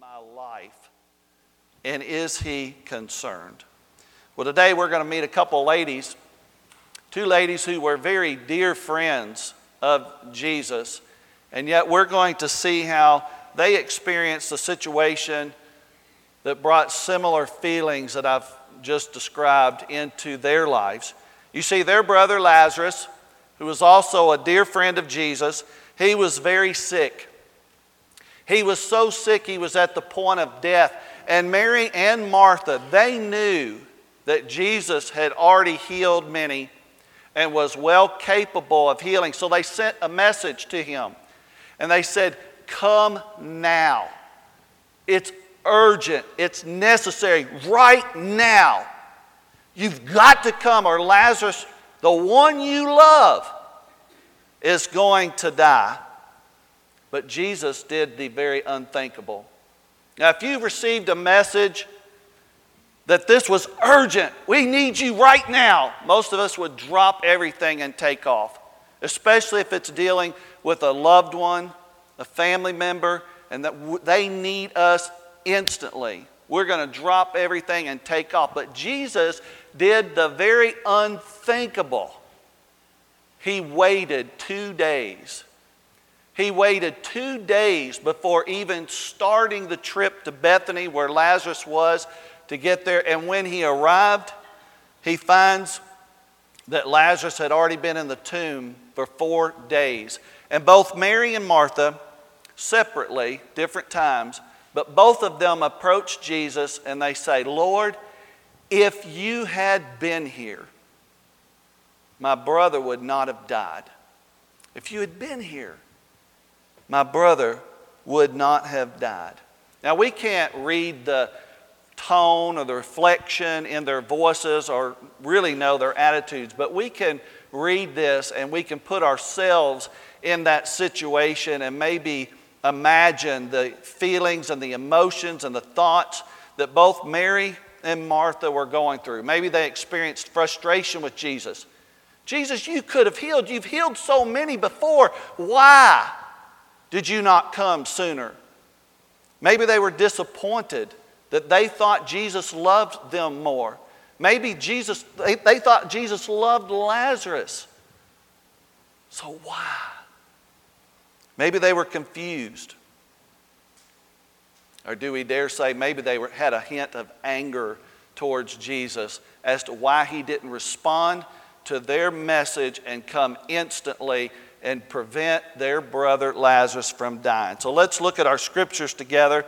my life? And is he concerned? Well, today we're going to meet a couple ladies, two ladies who were very dear friends of Jesus, and yet we're going to see how they experienced a situation that brought similar feelings that I've just described into their lives. You see, their brother Lazarus, who was also a dear friend of Jesus, he was very sick. He was so sick he was at the point of death. And Mary and Martha, they knew that Jesus had already healed many and was well capable of healing. So they sent a message to him and they said, Come now. It's urgent, it's necessary right now. You've got to come, or Lazarus, the one you love, is going to die. But Jesus did the very unthinkable. Now, if you've received a message that this was urgent, we need you right now, most of us would drop everything and take off, especially if it's dealing with a loved one, a family member, and that they need us instantly. We're going to drop everything and take off. But Jesus did the very unthinkable. He waited two days. He waited two days before even starting the trip to Bethany, where Lazarus was, to get there. And when he arrived, he finds that Lazarus had already been in the tomb for four days. And both Mary and Martha, separately, different times, but both of them approach Jesus and they say, Lord, if you had been here, my brother would not have died. If you had been here, my brother would not have died. Now, we can't read the tone or the reflection in their voices or really know their attitudes, but we can read this and we can put ourselves in that situation and maybe imagine the feelings and the emotions and the thoughts that both Mary and Martha were going through. Maybe they experienced frustration with Jesus. Jesus, you could have healed. You've healed so many before. Why did you not come sooner? Maybe they were disappointed that they thought Jesus loved them more. Maybe Jesus, they, they thought Jesus loved Lazarus. So why? Maybe they were confused. Or do we dare say maybe they were, had a hint of anger towards Jesus as to why he didn't respond to their message and come instantly and prevent their brother Lazarus from dying. So let's look at our scriptures together.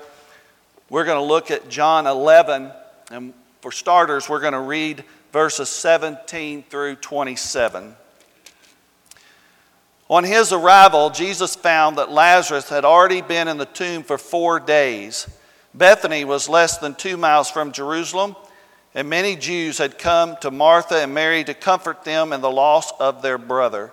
We're going to look at John 11, and for starters, we're going to read verses 17 through 27. On his arrival, Jesus found that Lazarus had already been in the tomb for four days. Bethany was less than two miles from Jerusalem, and many Jews had come to Martha and Mary to comfort them in the loss of their brother.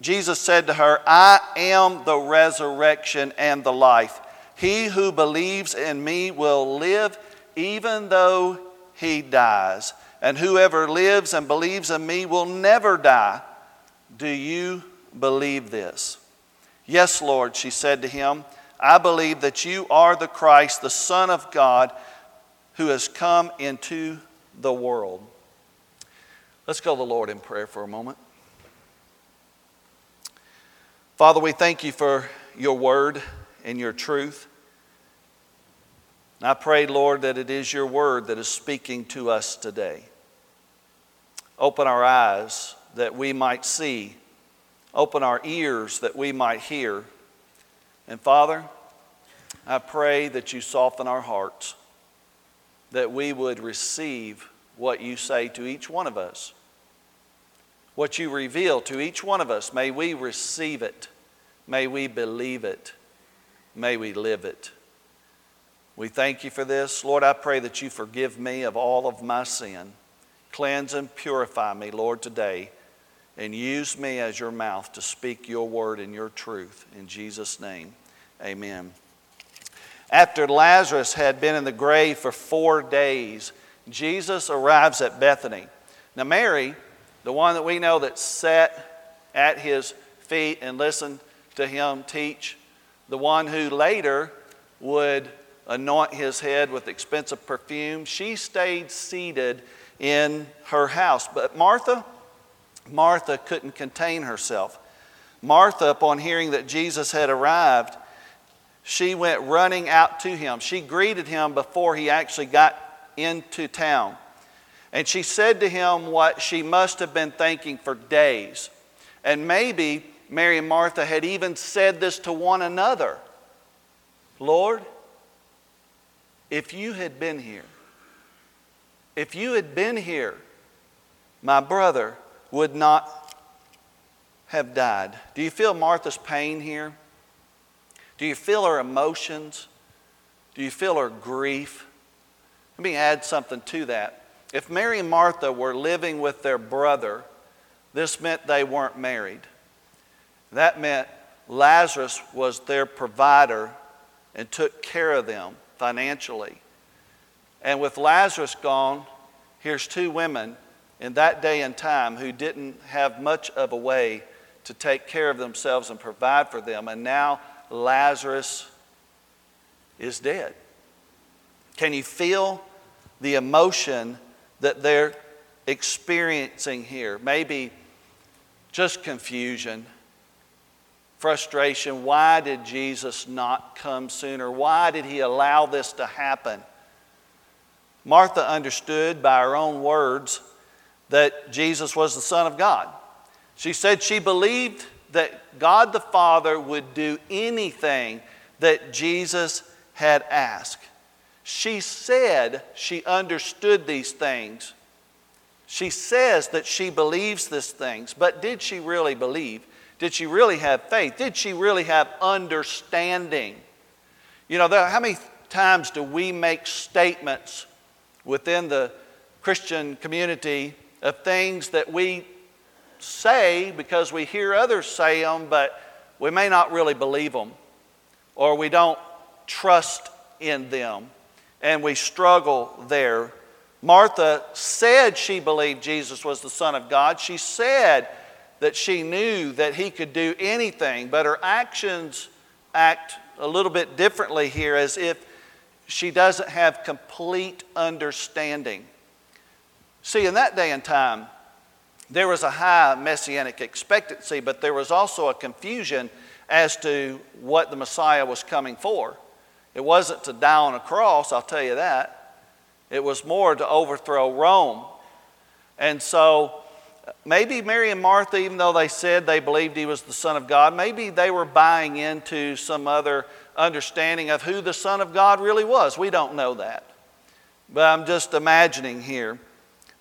Jesus said to her, I am the resurrection and the life. He who believes in me will live even though he dies. And whoever lives and believes in me will never die. Do you believe this? Yes, Lord, she said to him. I believe that you are the Christ, the Son of God, who has come into the world. Let's go to the Lord in prayer for a moment. Father, we thank you for your word and your truth. And I pray, Lord, that it is your word that is speaking to us today. Open our eyes that we might see. Open our ears that we might hear. And Father, I pray that you soften our hearts, that we would receive what you say to each one of us. What you reveal to each one of us, may we receive it. May we believe it. May we live it. We thank you for this. Lord, I pray that you forgive me of all of my sin. Cleanse and purify me, Lord, today, and use me as your mouth to speak your word and your truth. In Jesus' name, amen. After Lazarus had been in the grave for four days, Jesus arrives at Bethany. Now, Mary, the one that we know that sat at his feet and listened to him teach, the one who later would anoint his head with expensive perfume, she stayed seated in her house. But Martha, Martha couldn't contain herself. Martha, upon hearing that Jesus had arrived, she went running out to him. She greeted him before he actually got into town. And she said to him what she must have been thinking for days. And maybe Mary and Martha had even said this to one another Lord, if you had been here, if you had been here, my brother would not have died. Do you feel Martha's pain here? Do you feel her emotions? Do you feel her grief? Let me add something to that. If Mary and Martha were living with their brother, this meant they weren't married. That meant Lazarus was their provider and took care of them financially. And with Lazarus gone, here's two women in that day and time who didn't have much of a way to take care of themselves and provide for them. And now Lazarus is dead. Can you feel the emotion that they're experiencing here? Maybe just confusion frustration. Why did Jesus not come sooner? Why did he allow this to happen? Martha understood by her own words that Jesus was the Son of God. She said she believed that God the Father would do anything that Jesus had asked. She said she understood these things. She says that she believes these things, but did she really believe? Did she really have faith? Did she really have understanding? You know, how many times do we make statements within the Christian community of things that we say because we hear others say them, but we may not really believe them, or we don't trust in them, and we struggle there. Martha said she believed Jesus was the Son of God. She said that she knew that he could do anything, but her actions act a little bit differently here as if she doesn't have complete understanding. See, in that day and time, there was a high messianic expectancy, but there was also a confusion as to what the Messiah was coming for. It wasn't to die on a cross, I'll tell you that. It was more to overthrow Rome. And so maybe Mary and Martha, even though they said they believed he was the Son of God, maybe they were buying into some other understanding of who the Son of God really was. We don't know that. But I'm just imagining here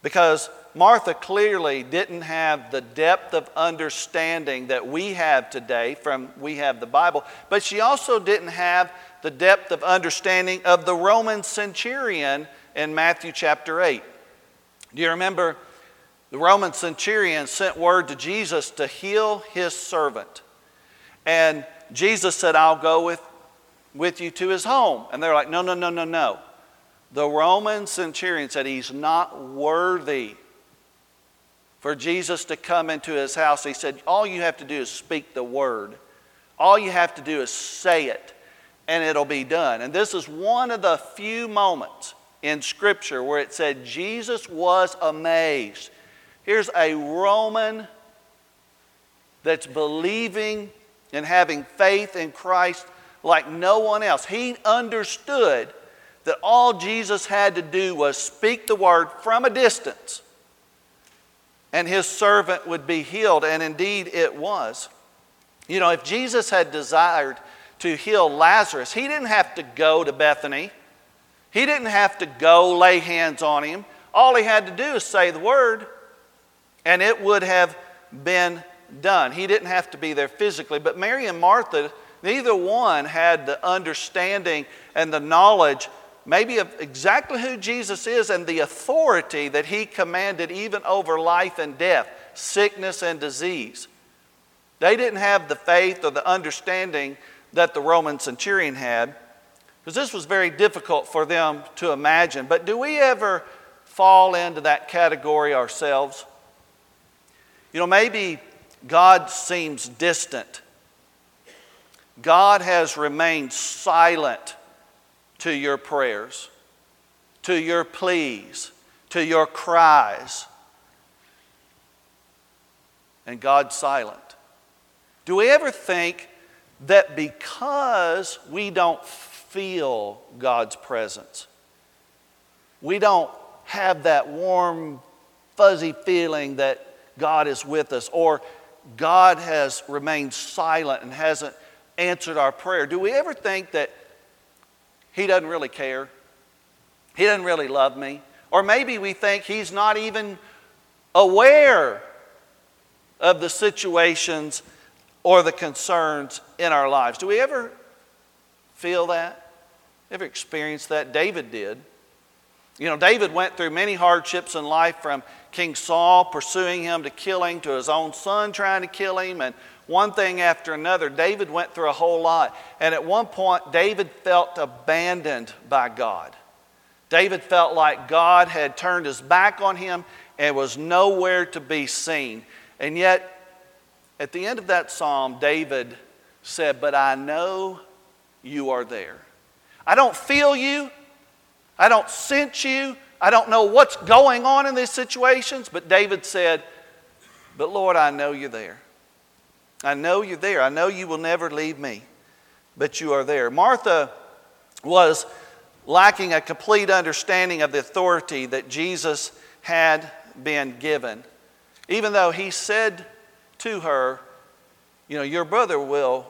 because Martha clearly didn't have the depth of understanding that we have today from we have the Bible, but she also didn't have the depth of understanding of the Roman centurion in Matthew chapter 8. Do you remember the Roman centurion sent word to Jesus to heal his servant. And Jesus said, I'll go with, with you to his home. And they're like, No, no, no, no, no. The Roman centurion said, He's not worthy for Jesus to come into his house. He said, All you have to do is speak the word, all you have to do is say it, and it'll be done. And this is one of the few moments in Scripture where it said Jesus was amazed. Here's a Roman that's believing and having faith in Christ like no one else. He understood that all Jesus had to do was speak the word from a distance, and his servant would be healed. And indeed, it was. You know, if Jesus had desired to heal Lazarus, he didn't have to go to Bethany, he didn't have to go lay hands on him. All he had to do is say the word and it would have been done. He didn't have to be there physically, but Mary and Martha Neither one had the understanding and the knowledge, maybe of exactly who Jesus is and the authority that he commanded even over life and death, sickness and disease. They didn't have the faith or the understanding that the Roman centurion had, because this was very difficult for them to imagine. But do we ever fall into that category ourselves? You know, maybe God seems distant. God has remained silent to your prayers, to your pleas, to your cries. And God's silent. Do we ever think that because we don't feel God's presence, we don't have that warm, fuzzy feeling that God is with us, or God has remained silent and hasn't answered our prayer, do we ever think that He doesn't really care? He doesn't really love me? Or maybe we think He's not even aware of the situations or the concerns in our lives. Do we ever feel that? Ever experience that? David did. You know, David went through many hardships in life from King Saul pursuing him to killing to his own son trying to kill him and one thing after another. David went through a whole lot. And at one point, David felt abandoned by God. David felt like God had turned his back on him and was nowhere to be seen. And yet, at the end of that psalm, David said, But I know you are there. I don't feel you, I don't sense you, I don't know what's going on in these situations, but David said, But Lord, I know you're there. I know you're there. I know you will never leave me, but you are there. Martha was lacking a complete understanding of the authority that Jesus had been given. Even though he said to her, You know, your brother will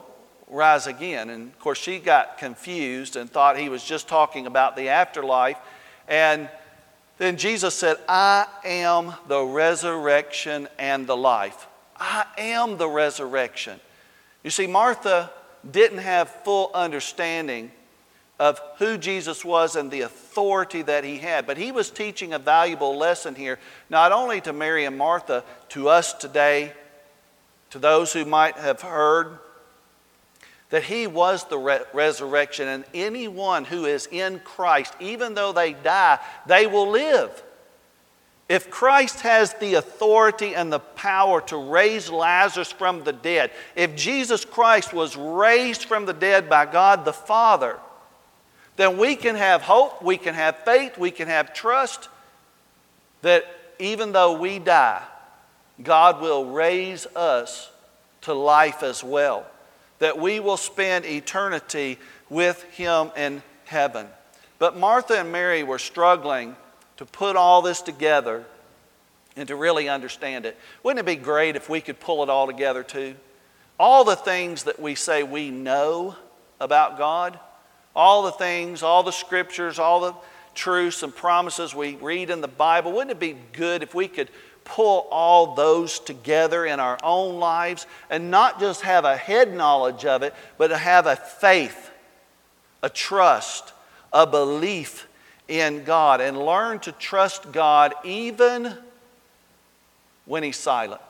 rise again. And of course, she got confused and thought he was just talking about the afterlife. And then Jesus said, I am the resurrection and the life. I am the resurrection. You see, Martha didn't have full understanding of who Jesus was and the authority that he had. But he was teaching a valuable lesson here, not only to Mary and Martha, to us today to those who might have heard that he was the re- resurrection, and anyone who is in Christ, even though they die, they will live. If Christ has the authority and the power to raise Lazarus from the dead, if Jesus Christ was raised from the dead by God the Father, then we can have hope, we can have faith, we can have trust that even though we die, God will raise us to life as well, that we will spend eternity with Him in heaven. But Martha and Mary were struggling to put all this together and to really understand it. Wouldn't it be great if we could pull it all together too? All the things that we say we know about God, all the things, all the scriptures, all the truths and promises we read in the Bible, wouldn't it be good if we could pull all those together in our own lives and not just have a head knowledge of it, but to have a faith, a trust, a belief in God and learn to trust God even when He's silent,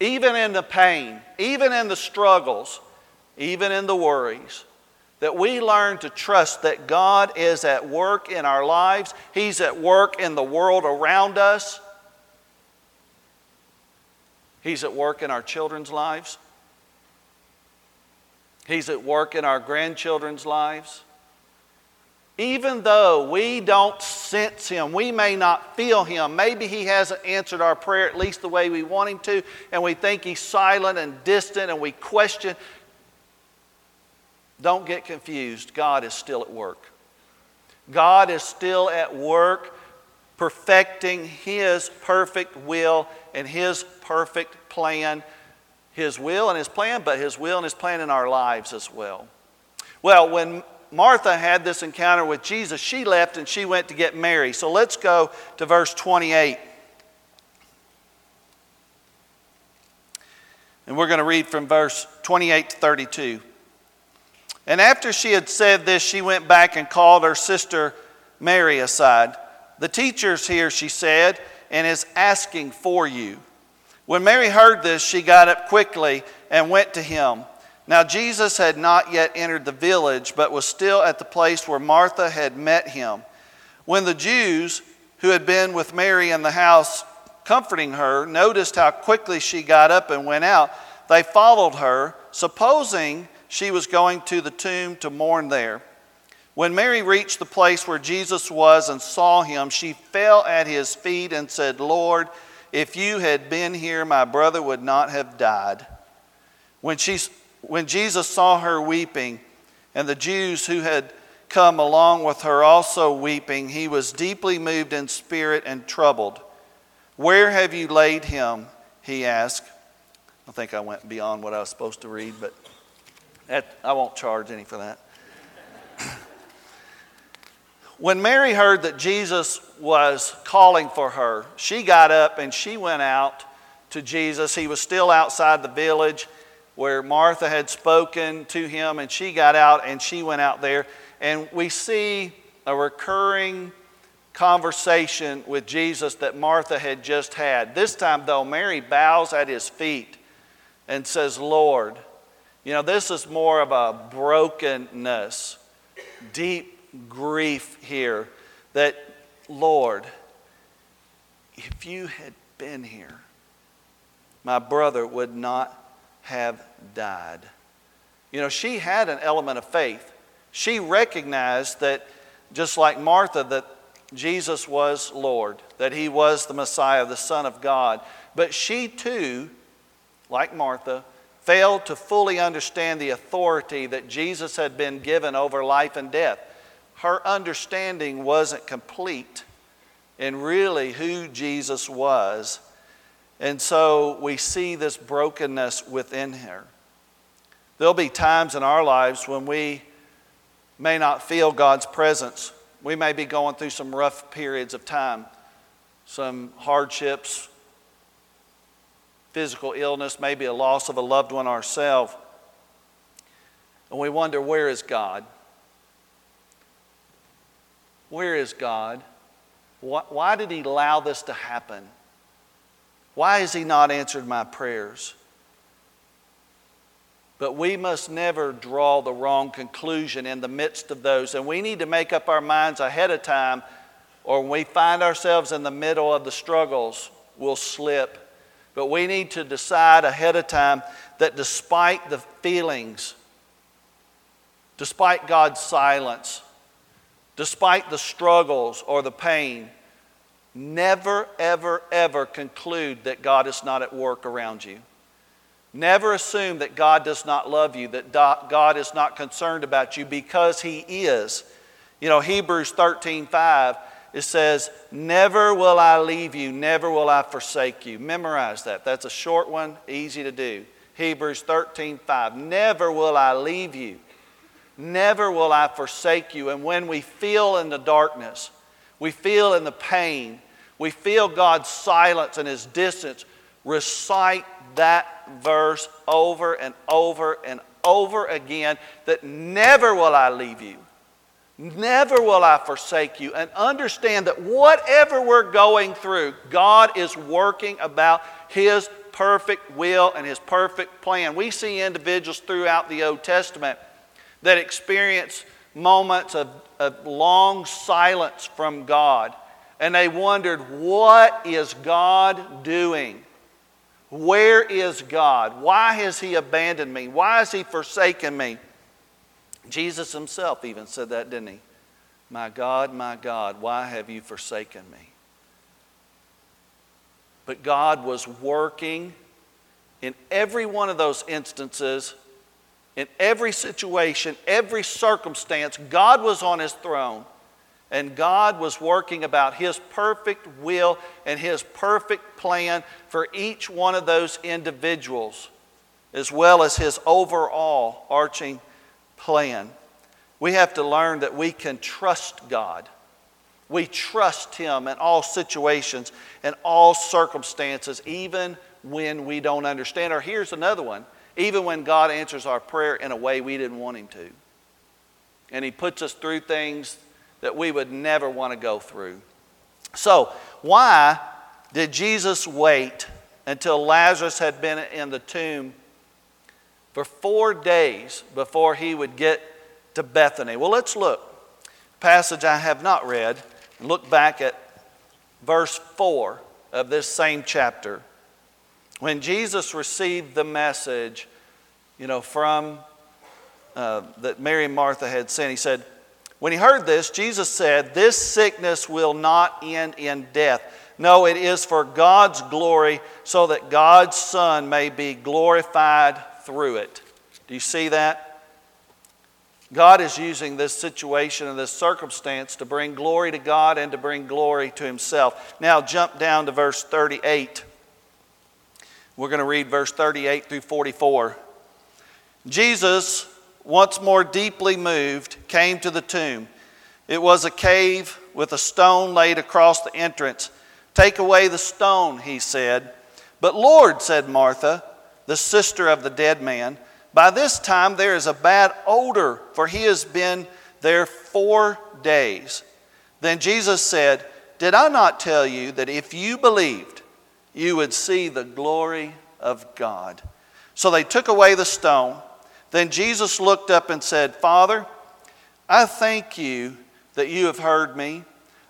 even in the pain, even in the struggles, even in the worries. That we learn to trust that God is at work in our lives, He's at work in the world around us He's at work in our children's lives. He's at work in our grandchildren's lives. Even though we don't sense Him, we may not feel Him, maybe He hasn't answered our prayer at least the way we want Him to, and we think He's silent and distant and we question. Don't get confused. God is still at work. God is still at work perfecting His perfect will and His perfect plan. His will and His plan, but His will and His plan in our lives as well. Well, when Martha had this encounter with Jesus, she left and she went to get Mary. So let's go to verse 28. And we're going to read from verse 28 to 32. And after she had said this, she went back and called her sister Mary aside. The teacher's here, she said, and is asking for you. When Mary heard this, she got up quickly and went to him. Now, Jesus had not yet entered the village, but was still at the place where Martha had met him. When the Jews who had been with Mary in the house comforting her noticed how quickly she got up and went out, they followed her, supposing she was going to the tomb to mourn there. When Mary reached the place where Jesus was and saw him, she fell at his feet and said, Lord, if you had been here, my brother would not have died. When, she, when Jesus saw her weeping, and the Jews who had come along with her also weeping, he was deeply moved in spirit and troubled. Where have you laid him? He asked. I think I went beyond what I was supposed to read, but that, I won't charge any for that. When Mary heard that Jesus was calling for her, she got up and she went out to Jesus. He was still outside the village where Martha had spoken to him, and she got out and she went out there. And we see a recurring conversation with Jesus that Martha had just had. This time, though, Mary bows at his feet and says, Lord. You know, this is more of a brokenness, deep grief here that, Lord, if you had been here, my brother would not have died. You know, she had an element of faith. She recognized that, just like Martha, that Jesus was Lord, that he was the Messiah, the Son of God. But she too like Martha, failed to fully understand the authority that Jesus had been given over life and death. Her understanding wasn't complete in really who Jesus was. And so we see this brokenness within her. There'll be times in our lives when we may not feel God's presence. We may be going through some rough periods of time, some hardships, physical illness, maybe a loss of a loved one ourselves. And we wonder, where is God? Where is God? Why did He allow this to happen? Why has He not answered my prayers? But we must never draw the wrong conclusion in the midst of those. And we need to make up our minds ahead of time, or when we find ourselves in the middle of the struggles, we'll slip but we need to decide ahead of time that despite the feelings, despite God's silence, despite the struggles or the pain, never, ever, ever conclude that God is not at work around you. Never assume that God does not love you, that God is not concerned about you because He is. You know, Hebrews 13 5 it says, Never will I leave you, never will I forsake you. Memorize that. That's a short one, easy to do. Hebrews 13 5. Never will I leave you, never will I forsake you. And when we feel in the darkness, we feel in the pain, we feel God's silence and His distance, recite that verse over and over and over again that never will I leave you. Never will I forsake you. And understand that whatever we're going through, God is working about His perfect will and His perfect plan. We see individuals throughout the Old Testament that experience moments of, of long silence from God. And they wondered, what is God doing? Where is God? Why has He abandoned me? Why has He forsaken me? Jesus himself even said that, didn't he? My God, my God, why have you forsaken me? But God was working in every one of those instances, in every situation, every circumstance. God was on his throne, and God was working about his perfect will and his perfect plan for each one of those individuals, as well as his overall arching plan. We have to learn that we can trust God. We trust Him in all situations and all circumstances, even when we don't understand. Or here's another one even when God answers our prayer in a way we didn't want Him to. and He puts us through things that we would never want to go through. So, why did Jesus wait until Lazarus had been in the tomb for four days before he would get to Bethany? Well, let's look. Passage I have not read, and look back at verse 4 of this same chapter. When Jesus received the message, you know, from uh, that Mary and Martha had sent, he said, when he heard this, Jesus said, This sickness will not end in death. No, it is for God's glory, so that God's Son may be glorified through it. Do you see that? God is using this situation and this circumstance to bring glory to God and to bring glory to Himself. Now, jump down to verse 38. We're going to read verse 38 through 44. Jesus once more deeply moved, came to the tomb. It was a cave with a stone laid across the entrance. Take away the stone, he said. But Lord, said Martha, the sister of the dead man, by this time there is a bad odor, for he has been there four days. Then Jesus said, Did I not tell you that if you believed, you would see the glory of God? So they took away the stone. Then Jesus looked up and said, Father, I thank you that you have heard me.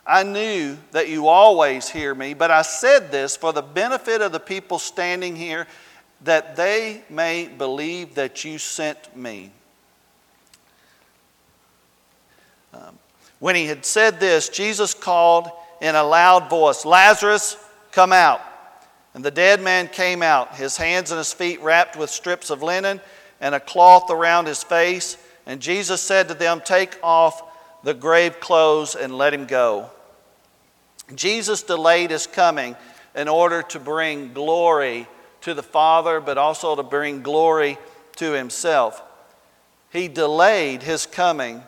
I knew that you always hear me, but I said this for the benefit of the people standing here, that they may believe that you sent me. Um, when he had said this, Jesus called in a loud voice, Lazarus, come out. And the dead man came out, his hands and his feet wrapped with strips of linen and a cloth around his face. And Jesus said to them, Take off the grave clothes and let him go. Jesus delayed his coming in order to bring glory to the Father, but also to bring glory to himself. He delayed his coming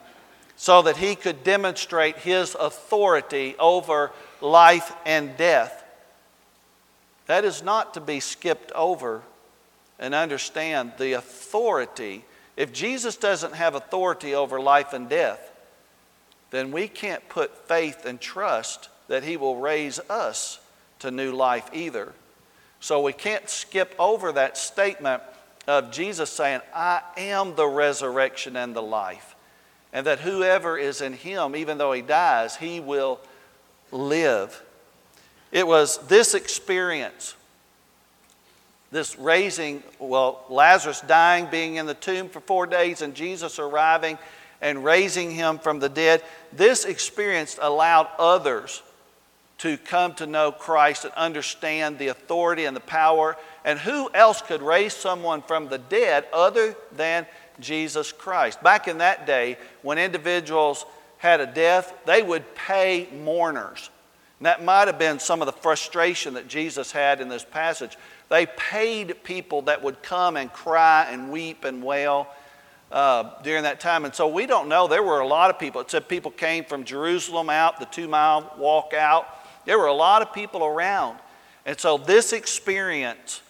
so that he could demonstrate his authority over life and death. That is not to be skipped over and understand the authority. If Jesus doesn't have authority over life and death, then we can't put faith and trust that He will raise us to new life either. So we can't skip over that statement of Jesus saying, I am the resurrection and the life. And that whoever is in Him, even though He dies, He will live. It was this experience this raising, well, Lazarus dying, being in the tomb for four days, and Jesus arriving and raising him from the dead, this experience allowed others to come to know Christ and understand the authority and the power. And who else could raise someone from the dead other than Jesus Christ? Back in that day, when individuals had a death, they would pay mourners. And that might have been some of the frustration that Jesus had in this passage. They paid people that would come and cry and weep and wail uh, during that time. And so we don't know. There were a lot of people. It said people came from Jerusalem out, the two mile walk out. There were a lot of people around. And so this experience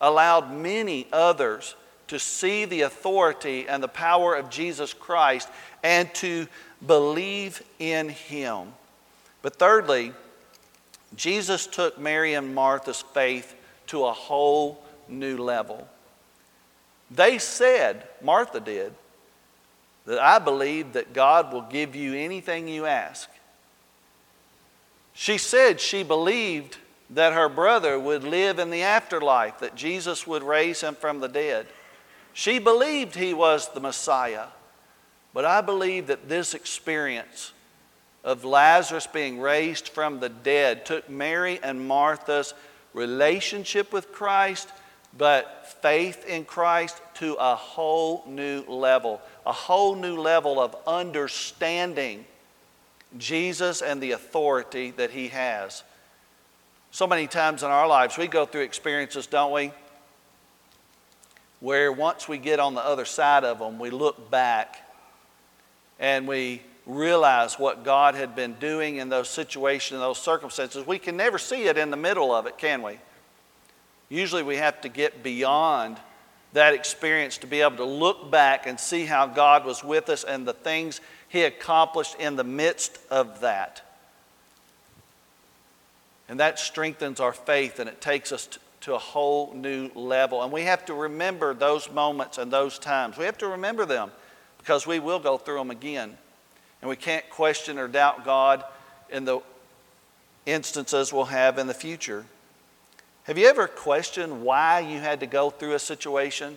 allowed many others to see the authority and the power of Jesus Christ and to believe in Him. But thirdly, Jesus took Mary and Martha's faith to a whole new level. They said, Martha did, that I believe that God will give you anything you ask. She said she believed that her brother would live in the afterlife, that Jesus would raise him from the dead. She believed he was the Messiah. But I believe that this experience of Lazarus being raised from the dead took Mary and Martha's relationship with Christ, but faith in Christ to a whole new level, a whole new level of understanding Jesus and the authority that He has. So many times in our lives, we go through experiences, don't we? Where once we get on the other side of them, we look back and we realize what God had been doing in those situations, those circumstances. We can never see it in the middle of it, can we? Usually we have to get beyond that experience to be able to look back and see how God was with us and the things He accomplished in the midst of that. And that strengthens our faith and it takes us to, to a whole new level. And we have to remember those moments and those times. We have to remember them because we will go through them again. And we can't question or doubt God in the instances we'll have in the future. Have you ever questioned why you had to go through a situation?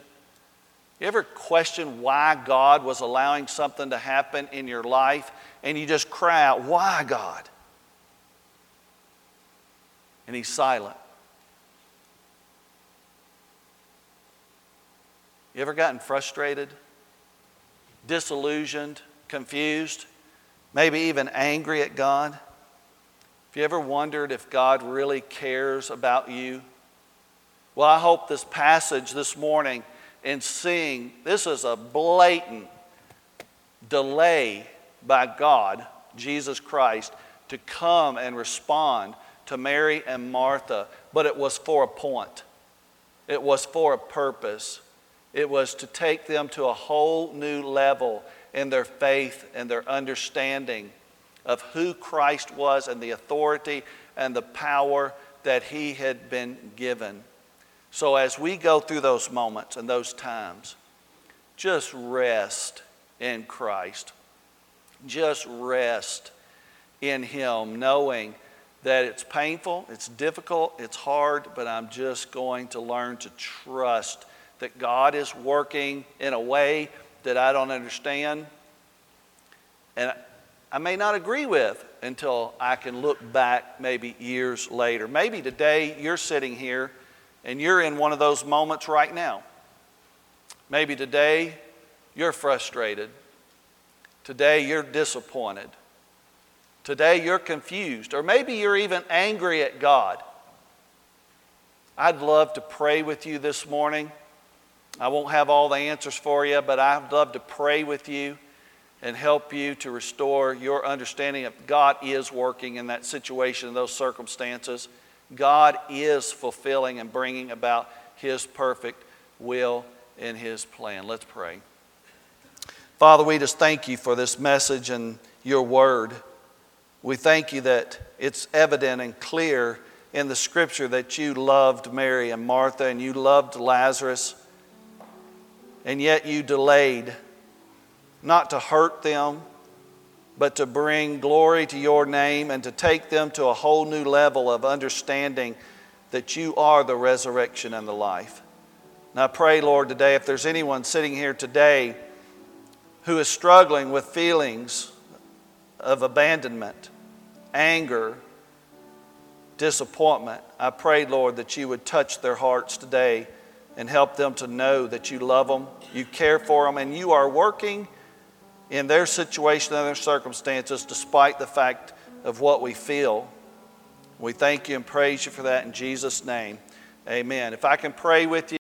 You ever questioned why God was allowing something to happen in your life and you just cry out, Why, God? And He's silent. You ever gotten frustrated, disillusioned, confused, maybe even angry at God? Have you ever wondered if God really cares about you? Well, I hope this passage this morning in seeing this is a blatant delay by God, Jesus Christ, to come and respond to Mary and Martha, but it was for a point. It was for a purpose. It was to take them to a whole new level in their faith and their understanding of who Christ was and the authority and the power that he had been given. So, as we go through those moments and those times, just rest in Christ. Just rest in Him, knowing that it's painful, it's difficult, it's hard, but I'm just going to learn to trust that God is working in a way that I don't understand. And I may not agree with until I can look back maybe years later. Maybe today you're sitting here and you're in one of those moments right now. Maybe today you're frustrated. Today you're disappointed. Today you're confused. Or maybe you're even angry at God. I'd love to pray with you this morning. I won't have all the answers for you, but I'd love to pray with you and help you to restore your understanding of God is working in that situation, in those circumstances. God is fulfilling and bringing about His perfect will and His plan. Let's pray. Father, we just thank you for this message and your word. We thank you that it's evident and clear in the scripture that you loved Mary and Martha and you loved Lazarus, and yet you delayed not to hurt them, but to bring glory to your name and to take them to a whole new level of understanding that you are the resurrection and the life. And I pray, Lord, today, if there's anyone sitting here today who is struggling with feelings of abandonment, anger, disappointment, I pray, Lord, that you would touch their hearts today and help them to know that you love them, you care for them, and you are working in their situation and their circumstances, despite the fact of what we feel. We thank you and praise you for that in Jesus' name. Amen. If I can pray with you.